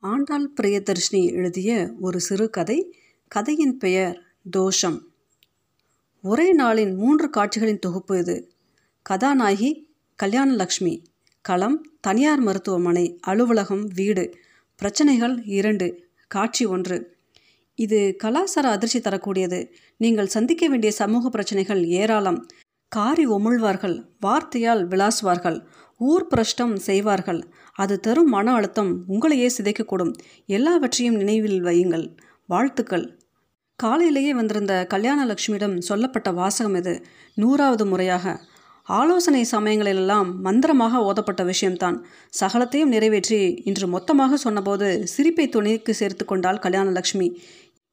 ஆண்டாள் பிரியதர்ஷினி எழுதிய ஒரு சிறுகதை கதையின் பெயர் தோஷம். ஒரே நாளின் மூன்று காட்சிகளின் தொகுப்பு இது. கதாநாயகி கல்யாணலக்ஷ்மி களம் தனியார் மருத்துவமனை அலுவலகம் வீடு. பிரச்சனைகள் இரண்டு காட்சி ஒன்று. இது கலாசார அதிர்ச்சி தரக்கூடியது. நீங்கள் சந்திக்க வேண்டிய சமூக பிரச்சனைகள் ஏராளம். காரி உமிழ்வார்கள் வார்த்தையால் விளாசுவார்கள். ஊர் பிரஷ்டம் செய்வார்கள். அது தரும் மன அழுத்தம் உங்களையே சிதைக்கக்கூடும். எல்லாவற்றையும் நினைவில் வையுங்கள். வாழ்த்துக்கள். காலையிலேயே வந்திருந்த கல்யாண லட்சுமியிடம் சொல்லப்பட்ட வாசகம் இது நூறாவது முறையாக. ஆலோசனை சமயங்களிலெல்லாம் மந்திரமாக ஓதப்பட்ட விஷயம்தான். சகலத்தையும் நிறைவேற்றி இன்று மொத்தமாக சொன்னபோது சிரிப்பை துணைக்கு சேர்த்து கொண்டாள் கல்யாணலட்சுமி.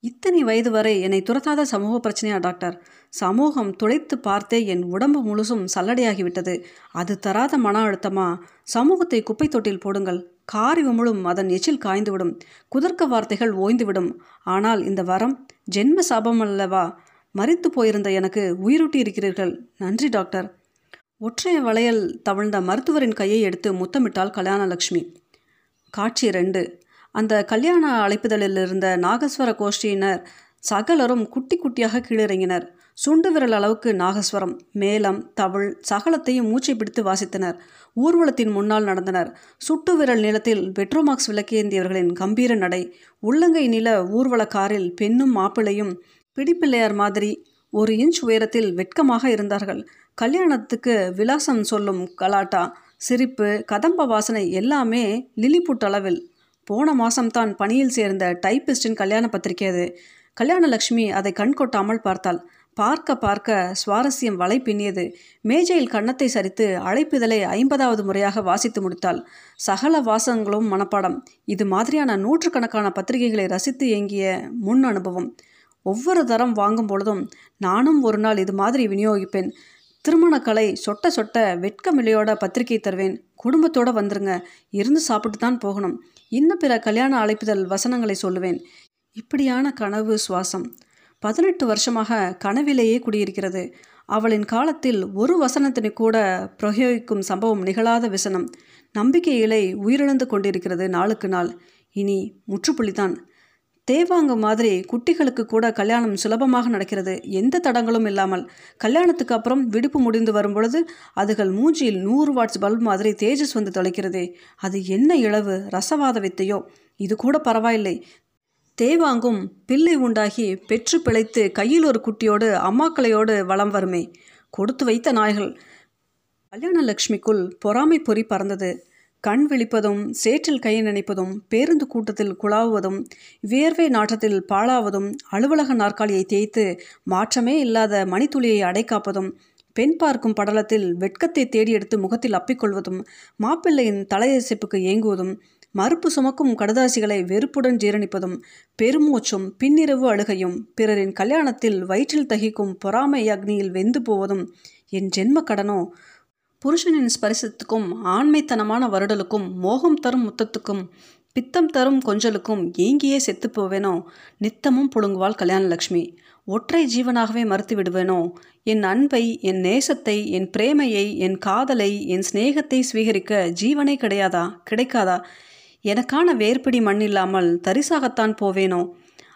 இத்தனை வயது வரை என்னை துரத்தாத சமூக பிரச்சனையா டாக்டர்? சமூகம் துளைத்து பார்த்தே என் உடம்பு முழுசும் சல்லடையாகிவிட்டது. அது தராத மன அழுத்தமா? சமூகத்தை குப்பை தொட்டில் போடுங்கள். காரி உமிழும் அதன் எச்சில் காய்ந்துவிடும். குதர்க்க வார்த்தைகள் ஓய்ந்துவிடும். ஆனால் இந்த வரம் ஜென்ம சாபம் அல்லவா மறித்து போயிருந்த எனக்கு உயிரூட்டி இருக்கிறீர்கள் நன்றி டாக்டர். ஒற்றைய வளையல் தவிழ்ந்த மருத்துவரின் கையை எடுத்து முத்தமிட்டாள் கல்யாணலட்சுமி காட்சி ரெண்டு. அந்த கல்யாண அழைப்புதலில் இருந்த நாகஸ்வர கோஷ்டியினர் சகலரும் குட்டி குட்டியாக கீழிறங்கினர். சுண்டு விரல் அளவுக்கு நாகஸ்வரம் மேளம் தவிழ் சகலத்தையும் மூச்சை பிடித்து வாசித்தனர். ஊர்வலத்தின் முன்னால் நடந்தனர். சுட்டு விரல் நீளத்தில் பெட்ரோமாக்ஸ் விளக்கேந்தியவர்களின் கம்பீர நடை உள்ளங்கை நில ஊர்வல காரில் பெண்ணும் மாப்பிள்ளையும் பிடிப்பிள்ளையார் மாதிரி ஒரு இன்ச் உயரத்தில் வெட்கமாக இருந்தார்கள். கல்யாணத்துக்கு விலாசம் சொல்லும் கலாட்டா சிரிப்பு கதம்ப வாசனை எல்லாமே லிலிபுட் அளவில் போன மாதம்தான் பணியில் சேர்ந்த டைப்பிஸ்டின் கல்யாண பத்திரிகை அது. கல்யாணலட்சுமி அதை கண் கொட்டாமல் பார்த்தாள். பார்க்க பார்க்க சுவாரஸ்யம் வலை பின்னியது. மேஜையில் கன்னத்தை சரித்து அழைப்பிதழை ஐம்பதாவது முறையாக வாசித்து முடித்தாள். சகல வாசகங்களும் மனப்பாடம். இது மாதிரியான நூற்றுக்கணக்கான பத்திரிகைகளை ரசித்து இயங்கிய முன் அனுபவம். ஒவ்வொரு தரம் வாங்கும் பொழுதும் நானும் ஒரு நாள் இது மாதிரி விநியோகிப்பேன். திருமணக்கலை சொட்ட சொட்ட வெட்கமில்லையோட பத்திரிகை தருவேன். குடும்பத்தோடு வந்துருங்க. இருந்து சாப்பிட்டு தான் போகணும். இன்னும் பிற கல்யாண அழைப்புதல் வசனங்களை சொல்லுவேன். இப்படியான கனவு சுவாசம். பதினெட்டு வருஷமாக கனவிலேயே குடியிருக்கிறது. அவளின் காலத்தில் ஒரு வசனத்தினை கூட பிரயோகிக்கும் சம்பவம் நிகழாத விசனம். நம்பிக்கைகளை உயிரிழந்து கொண்டிருக்கிறது நாளுக்கு நாள். இனி முற்றுப்புள்ளிதான். தேவாங்க மாதிரி குட்டிகளுக்கு கூட கல்யாணம் சுலபமாக நடக்கிறது. எந்த தடங்களும் இல்லாமல். கல்யாணத்துக்கு அப்புறம் விடுப்பு முடிந்து வரும் பொழுது அதுகள் மூஞ்சியில் நூறு வாட்ஸ் பல்ப் மாதிரி தேஜஸ் வந்து தொலைக்கிறதே. அது என்ன இளவு ரசவாத வித்தையோ? இது கூட பரவாயில்லை. தேவாங்கும் பிள்ளை உண்டாகி பெற்று பிழைத்து கையில் ஒரு குட்டியோடு அம்மாக்களையோடு வளம் வருமே. கொடுத்து வைத்த நாய்கள். கல்யாண லக்ஷ்மிக்குள் பொறாமை பொறி பறந்தது. கண் விழிப்பதும் சேற்றில் கை நினைப்பதும் பேருந்து கூட்டத்தில் குழாவுவதும் வியர்வை நாற்றத்தில் பாழாவதும் அலுவலக நாற்காலியை தேய்த்து மாற்றமே இல்லாத மணித்துளியை அடைக்காப்பதும் பெண் பார்க்கும் படலத்தில் வெட்கத்தை தேடி எடுத்து முகத்தில் அப்பிக்கொள்வதும் மாப்பிள்ளையின் தலையசைப்புக்கு ஏங்குவதும் மறுப்பு சுமக்கும் கடுதாசிகளை வெறுப்புடன் ஜீரணிப்பதும் பெருமூச்சும் பின்னிரவு அழுகையும் பிறரின் கல்யாணத்தில் வயிற்றில் தகிக்கும் பொறாமை அக்னியில் வெந்து போவதும் என் ஜென்ம கடனோ? புருஷனின் ஸ்பரிசத்துக்கும் ஆண்மைத்தனமான வருடலுக்கும் மோகம் தரும் முத்தத்துக்கும் பித்தம் தரும் கொஞ்சலுக்கும் ஏங்கியே செத்து போவேனோ? நித்தமும் புழுங்குவாள் கல்யாணலக்ஷ்மி. ஒற்றை ஜீவனாகவே மறுத்து விடுவேனோ? என் அன்பை என் நேசத்தை என் பிரேமையை என் காதலை என் சிநேகத்தை ஸ்வீகரிக்க ஜீவனே கிடையாதா? கிடைக்காதா? எனக்கான வேர்பிடி மண் இல்லாமல் தரிசாகத்தான் போவேனோ?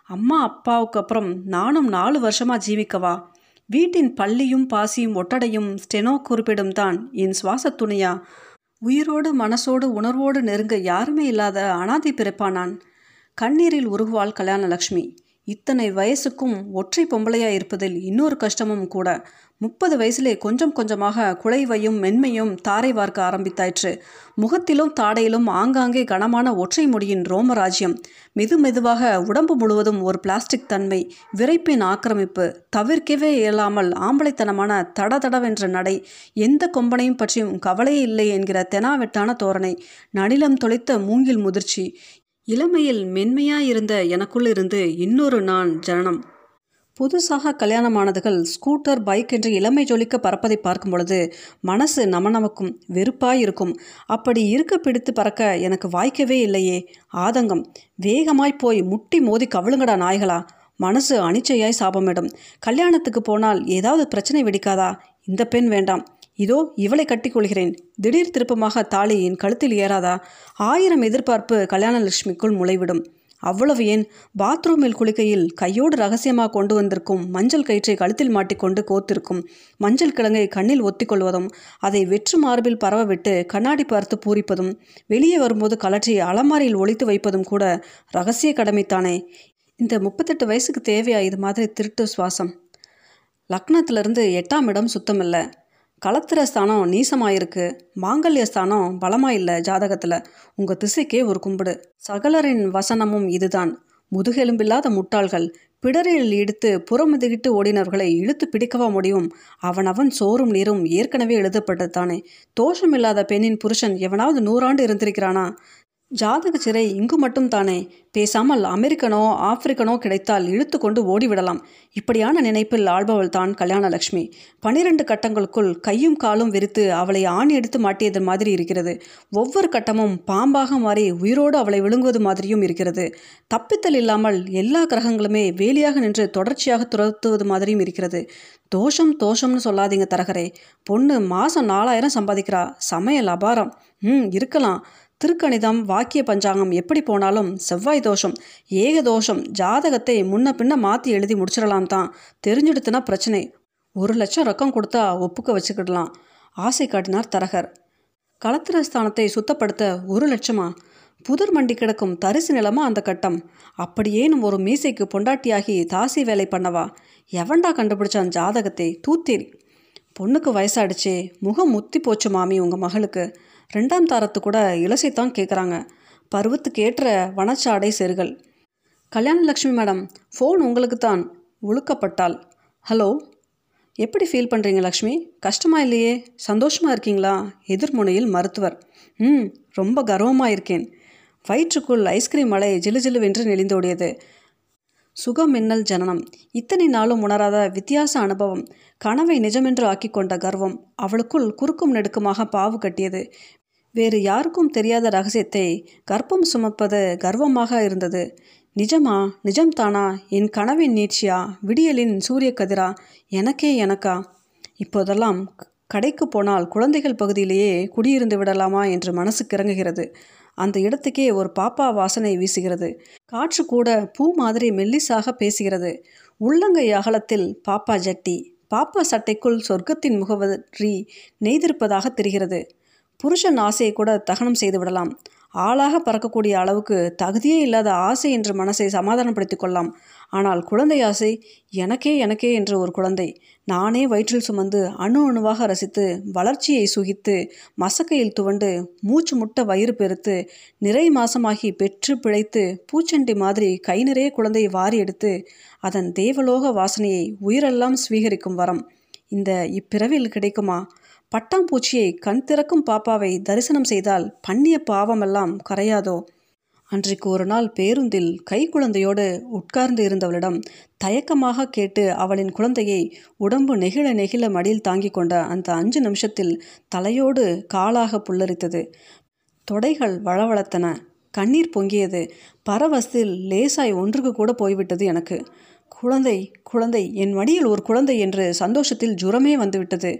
அம்மா அப்பாவுக்கு அப்புறம் நானும் நாலு வருஷமாக ஜீவிக்கவா? வீட்டின் பள்ளியும் பாசியும் ஒட்டடையும் ஸ்டெனோ குறிப்பிடும் தான் என் சுவாச துணையா? உயிரோடு மனசோடு உணர்வோடு நெருங்க யாருமே இல்லாத அனாதை பிறப்பானான். கண்ணீரில் உருகுவாள் கல்யாணலக்ஷ்மி. இத்தனை வயசுக்கும் ஒற்றை பொம்பளையாக இருப்பதில் இன்னொரு கஷ்டமும் கூட. முப்பது வயசிலே கொஞ்சம் கொஞ்சமாக குழைவையும் மென்மையும் தாரை வார்க்க ஆரம்பித்தாயிற்று. முகத்திலும் தாடையிலும் ஆங்காங்கே கனமான ஒற்றை முடியின் ரோமராஜ்யம். மெது மெதுவாக உடம்பு முழுவதும் ஒரு பிளாஸ்டிக் தன்மை விரைப்பின் ஆக்கிரமிப்பு தவிர்க்கவே இயலாமல் ஆம்பளைத்தனமான தட தடவென்ற நடை எந்த கொம்பனையும் பற்றியும் கவலையே இல்லை என்கிற தெனாவெட்டான தோரணை நடிலம் தொலைத்த மூங்கில் முதிர்ச்சி இளமையில் மென்மையாயிருந்த எனக்குள்ளிருந்து இன்னொரு நான் ஜனனம். புதுசாக கல்யாணமானதுகள் ஸ்கூட்டர் பைக் என்று இளமை ஜொலிக்க பறப்பதை பார்க்கும் பொழுது மனசு நமநமக்கும் வெறுப்பாயிருக்கும். அப்படி இருக்க பிடித்து பறக்க எனக்கு வாய்க்கவே இல்லையே. ஆதங்கம். வேகமாய் போய் முட்டி மோதி கவிழுங்கடா நாய்களா. மனசு அனிச்சையாய் சாபமிடும். கல்யாணத்துக்கு போனால் ஏதாவது பிரச்சனை வெடிக்காதா? இந்த பெண் வேண்டாம். இதோ இவளை கட்டிக்கொள்கிறேன். திடீர் திருப்பமாக தாலி என் கழுத்தில் ஏறாதா? ஆயிரம் எதிர்பார்ப்பு கல்யாணலட்சுமிக்குள் முளைவிடும். அவ்வளவு ஏன்? பாத்ரூமில் குளிக்கையில் கையோடு ரகசியமாக கொண்டு வந்திருக்கும் மஞ்சள் கயிற்றை கழுத்தில் மாட்டிக்கொண்டு கோத்திருக்கும் மஞ்சள் கிழங்கை கண்ணில் ஒத்திக்கொள்வதும் அதை வெற்று மார்பில் பரவவிட்டு கண்ணாடி பார்த்து பூரிப்பதும் வெளியே வரும்போது கலற்றி அலமாரியில் ஒழித்து வைப்பதும் கூட ரகசிய கடமைத்தானே. இந்த முப்பத்தெட்டு வயசுக்கு தேவையா? இது மாதிரி திருட்டு சுவாசம். லக்னத்திலிருந்து எட்டாம் இடம் சுத்தமில்லை. களத்திர ஸ்தானம் நீசமாயிருக்கு. மாங்கல்ய ஸ்தானம் பலமாக இல்லை ஜாதகத்தில். உங்கள் திசைக்கே ஒரு கும்பிடு. சகலரின் வசனமும் இதுதான். முதுகெலும்பில்லாத முட்டாள்கள் பிடரில் இடித்து புறமுதுகிட்டு ஓடினவர்களை இழுத்து பிடிக்கவா முடியும்? அவனவன் சோறும் நீரும் ஏற்கனவே எழுதப்பட்டது தானே தோஷமில்லாத பெண்ணின் புருஷன் எவனாவது நூறாண்டு இருந்திருக்கிறானா? ஜாதக சிறை இங்கு மட்டும் தானே பேசாமல் அமெரிக்கனோ ஆப்பிரிக்கனோ கிடைத்தால் இழுத்து கொண்டு ஓடிவிடலாம். இப்படியான நினைப்பில் ஆள்பவள் தான் கல்யாணலட்சுமி பனிரெண்டு கட்டங்களுக்குள் கையும் காலும் விரித்து அவளை ஆணி எடுத்து மாட்டியது மாதிரி இருக்கிறது. ஒவ்வொரு கட்டமும் பாம்பாக மாறி உயிரோடு அவளை விழுங்குவது மாதிரியும் இருக்கிறது. தப்பித்தல் இல்லாமல் எல்லா கிரகங்களுமே வேலியாக நின்று தொடர்ச்சியாக துரத்துவது மாதிரியும் இருக்கிறது. தோஷம் தோஷம்னு சொல்லாதீங்க தரகரே. பொண்ணு மாதம் நாலாயிரம் சம்பாதிக்கிறா. சமையல் அபாரம். ம் இருக்கலாம். திருக்கணிதம் வாக்கிய பஞ்சாங்கம் எப்படி போனாலும் செவ்வாய் தோஷம் ஏக தோஷம் ஜாதகத்தை முன்ன பின்ன மாற்றி எழுதி முடிச்சிடலாம் தான். தெரிஞ்சுடுத்துனா பிரச்சனை. ஒரு லட்சம் ரொக்கம் கொடுத்தா ஒப்புக்க வச்சுக்கிடலாம். ஆசை காட்டினார் தரகர். களத்திரஸ்தானத்தை சுத்தப்படுத்த ஒரு லட்சமா? புதர் மண்டி கிடக்கும் தரிசு நிலமா அந்த கட்டம்? அப்படியேனும் ஒரு மீசைக்கு பொண்டாட்டியாகி தாசி வேலை பண்ணவா? எவன்டா கண்டுபிடிச்சான் ஜாதகத்தை? தூத்தேரி. பொண்ணுக்கு வயசாயிடுச்சே. முகம் முத்தி போச்சு மாமி உங்கள் மகளுக்கு. ரெண்டாம் தாரத்து கூட இலசைத்தான் கேட்குறாங்க பருவத்துக்கு ஏற்ற வனச்சாடை செருகல் கல்யாணலக்ஷ்மி மேடம் ஃபோன் உங்களுக்கு தான் உழுக்கப்பட்டால் ஹலோ எப்படி ஃபீல் பண்ணுறீங்க லக்ஷ்மி கஷ்டமாக இல்லையே? சந்தோஷமாக இருக்கீங்களா? எதிர்முனையில் மருத்துவர். ம் ரொம்ப கர்வமாக இருக்கேன். வயிற்றுக்குள் ஐஸ்கிரீம் மலை ஜிலு ஜிலுவென்று நெளிந்தோடியது. சுகமின்னல் ஜனனம். இத்தனை நாளும் உணராத வித்தியாச அனுபவம். கனவை நிஜமென்று ஆக்கிக்கொண்ட கர்வம். அவளுக்குள் குறுக்கும் நெடுக்குமாக பாவு கட்டியது. வேறு யாருக்கும் தெரியாத ரகசியத்தை கர்ப்பம் சுமப்பது கர்வமாக இருந்தது. நிஜமா? நிஜம்தானா? என் கனவின் நீட்சியா? விடியலின் சூரிய கதிரா எனக்கே எனக்கா? இப்போதெல்லாம் கடைக்கு போனால் குழந்தைகள் பகுதியிலேயே குடியிருந்து விடலாமா என்று மனசு கிறங்குகிறது. அந்த இடத்துக்கே ஒரு பாப்பா வாசனை வீசுகிறது. காற்று கூட பூ மாதிரி மெல்லிசாக பேசுகிறது. உள்ளங்கை அகலத்தில் பாப்பா ஜட்டி. பாப்பா சட்டைக்குள் சொர்க்கத்தின் முகவரி நெய்திருப்பதாக தெரிகிறது. புருஷன் ஆசையை கூட தகனம் செய்து விடலாம். ஆளாக பறக்கக்கூடிய அளவுக்கு தகுதியே இல்லாத ஆசை என்று மனசை சமாதானப்படுத்தி கொள்ளலாம். ஆனால் குழந்தை ஆசை எனக்கே எனக்கே என்று ஒரு குழந்தை நானே வயிற்றில் சுமந்து அணு அணுவாக ரசித்து வளர்ச்சியை சுகித்து மசக்கையில் துவண்டு மூச்சு முட்ட வயிறு பெருத்து நிறை மாசமாகி பெற்று பிழைத்து பூச்சண்டி மாதிரி கை நிறைய குழந்தையை வாரி எடுத்து அதன் தேவலோக வாசனையை உயிரெல்லாம் ஸ்வீகரிக்கும் வரம். இந்த இப்பிறவில் கிடைக்குமா? பட்டாம்பூச்சியை கண் திறக்கும் பாப்பாவை தரிசனம் செய்தால் பண்ணிய பாவமெல்லாம் கரையாதோ? அன்றைக்கு ஒரு நாள் பேருந்தில் கை குழந்தையோடு உட்கார்ந்து இருந்தவளிடம் தயக்கமாக கேட்டு அவளின் குழந்தையை உடம்பு நெகிழ நெகிழ மடியில் தாங்கிக் கொண்ட அந்த அஞ்சு நிமிஷத்தில் தலையோடு காலாக புல்லரித்தது. தொடைகள் வளவளத்தன. கண்ணீர் பொங்கியது. பரவசத்தில் லேசாய் ஒன்றுக்கு கூட போய்விட்டது எனக்கு. குழந்தை குழந்தை என் மடியில் ஒரு குழந்தை என்று சந்தோஷத்தில் ஜுரமே வந்துவிட்டது.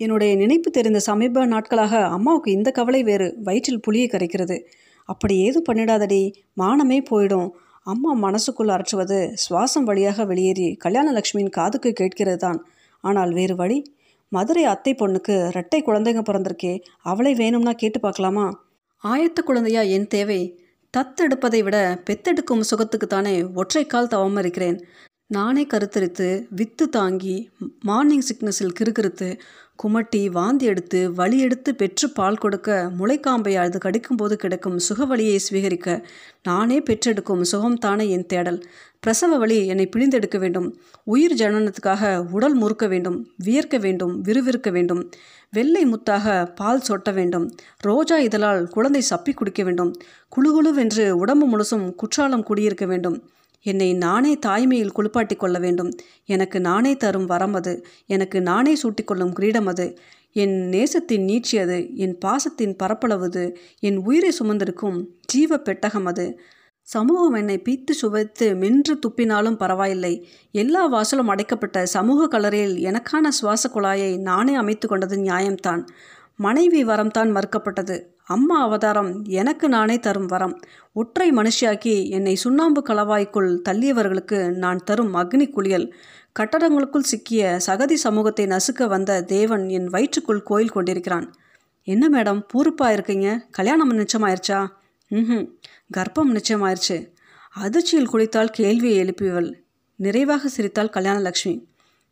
என்னுடைய நினைப்பு தெரிந்த சமீப நாட்களாக அம்மாவுக்கு இந்த கவலை வேறு வயிற்றில் புளியை கரைக்கிறது. அப்படி ஏதும் பண்ணிடாதடி மானமே போயிடும். அம்மா மனசுக்குள் அரற்றுவது சுவாசம் வழியாக வெளியேறி கல்யாணலட்சுமியின் காதுக்கு கேட்கிறது தான். ஆனால் வேறு வழி? மதுரை அத்தை பொண்ணுக்கு ரெட்டை குழந்தைங்க பிறந்திருக்கே அவளை வேணும்னா கேட்டு பார்க்கலாமா? ஆயத்த குழந்தையா என் தேவை? தத்தெடுப்பதை விட பெத்தெடுக்கும் சுகத்துக்கு தானே ஒற்றைக்கால் தவம் இருக்கிறேன் நானே கருத்தரித்து வித்து தாங்கி மார்னிங் சிக்னஸில் கிறுகிறுத்து குமட்டி வாந்தி எடுத்து வலி எடுத்து பெற்று பால் கொடுக்க முளைக்காம்பை அழுது கடிக்கும்போது கிடைக்கும் சுக வழியை சுவீகரிக்க நானே பெற்றெடுக்கும் சுகம்தானே என் தேடல். பிரசவ வழி என்னை பிழிந்தெடுக்க வேண்டும். உயிர் ஜனனத்துக்காக உடல் முறுக்க வேண்டும். வியர்க்க வேண்டும். விறுவிறுக்க வேண்டும். வெள்ளை முத்தாக பால் சொட்ட வேண்டும். ரோஜா இதழால் குழந்தை சப்பி குடிக்க வேண்டும். குழுகுழுவென்று உடம்பு முழுசும் குற்றாலம் குடியிருக்க வேண்டும். என்னை நானே தாய்மையில் குளிப்பாட்டி கொள்ள வேண்டும். எனக்கு நானே தரும் வரம் அது. எனக்கு நானே சூட்டிக்கொள்ளும் கிரீடம் அது. என் நேசத்தின் நீட்சி அது. என் பாசத்தின் பரப்பளவுது என் உயிரை சுமந்திருக்கும் ஜீவ பெட்டகம் அது. சமூகம் என்னை பீத்து சுவைத்து மென்று துப்பினாலும் பரவாயில்லை. எல்லா வாசலும் அடைக்கப்பட்ட சமூக கலரையில் எனக்கான சுவாச குழாயை நானே அமைத்து கொண்டது நியாயம்தான். மனைவி வரம்தான் மறுக்கப்பட்டது. அம்மா அவதாரம் எனக்கு நானே தரும் வரம். ஒற்றை மனுஷியாக்கி என்னை சுண்ணாம்பு கலவாய்க்குள் தள்ளியவர்களுக்கு நான் தரும் அக்னி குளியல். கட்டடங்களுக்குள் சிக்கிய சகதி சமூகத்தை நசுக்க வந்த தேவன் என் வயிற்றுக்குள் கோயில் கொண்டிருக்கிறான். என்ன மேடம் பூருப்பா இருக்கீங்க? கல்யாணம் நிச்சயமாயிருச்சா? ம் கர்ப்பம் நிச்சயமாயிருச்சு. அதிர்ச்சியில் குளித்தால் கேள்வியை எழுப்பியவள். நிறைவாக சிரித்தாள் கல்யாணலக்ஷ்மி.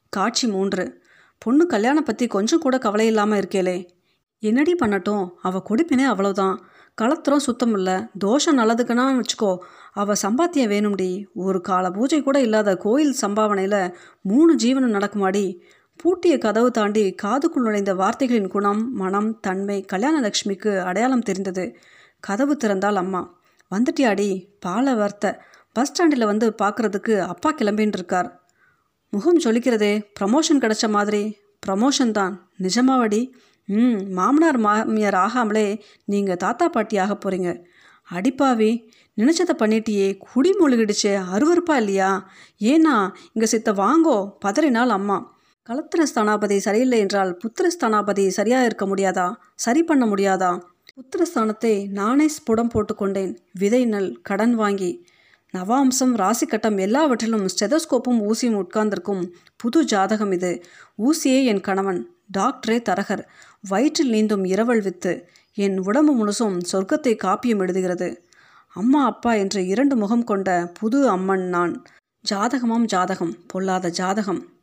காட்சி மூன்று. பொண்ணு கல்யாணம் பற்றி கொஞ்சம் கூட கவலை இல்லாமல் இருக்கேளே. என்னடி பண்ணட்டும்? அவள் கொடுப்பினே அவ்வளோதான் களத்திரம் சுத்தம் இல்லை தோஷம் நல்லதுக்குன்னா வச்சுக்கோ. அவள் சம்பாத்தியம் வேணும்டி. ஒரு கால பூஜை கூட இல்லாத கோயில் சம்பாவனையில் மூணு ஜீவனம் நடக்குமாடி? பூட்டிய கதவு தாண்டி காதுக்குள் நுழைந்த வார்த்தைகளின் குணம் மனம் தன்மை கல்யாணலக்ஷ்மிக்கு அடையாளம் தெரிந்தது. கதவு திறந்தால் அம்மா. வந்துட்டியாடி? பாலை வர்த்த. பஸ் ஸ்டாண்டில் வந்து பார்க்குறதுக்கு அப்பா கிளம்பின்னு இருக்கார் முகம் சொல்லிக்கிறதே ப்ரமோஷன் கிடைச்ச மாதிரி. ப்ரமோஷன் தான். நிஜமாவடி? ம் மாமனார் மாமியார் ஆகாமலே நீங்கள் தாத்தா பாட்டி ஆக போகிறீங்க அடிப்பாவி நினச்சதை பண்ணிட்டியே குடி மூழ்கிடுச்சே அருவருப்பா இல்லையா? ஏன்னா இங்கே சித்த வாங்கோ பதறினால் அம்மா. கலத்திர ஸ்தானாபதி சரியில்லை என்றால் புத்திர ஸ்தானாபதி சரியாக இருக்க முடியாதா? சரி பண்ண முடியாதா? புத்திரஸ்தானத்தை நானே ஸ்புடம் போட்டுக்கொண்டேன் விதை நல் கடன் வாங்கி. நவாம்சம் ராசி கட்டம் எல்லாவற்றிலும் ஸ்டெதோஸ்கோப்பும் ஊசியும் உட்கார்ந்திருக்கும் புது ஜாதகம் இது. ஊசியே என் கணவன் டாக்டரே தரகர். வயிற்றில் நீந்தும் இரவல் வித்து என் உடம்பு முழுசும் சொர்க்கத்தை காப்பியம் எழுதுகிறது. அம்மா அப்பா என்ற இரண்டு முகம் கொண்ட புது அம்மன் நான். ஜாதகமாம் ஜாதகம் பொல்லாத ஜாதகம்.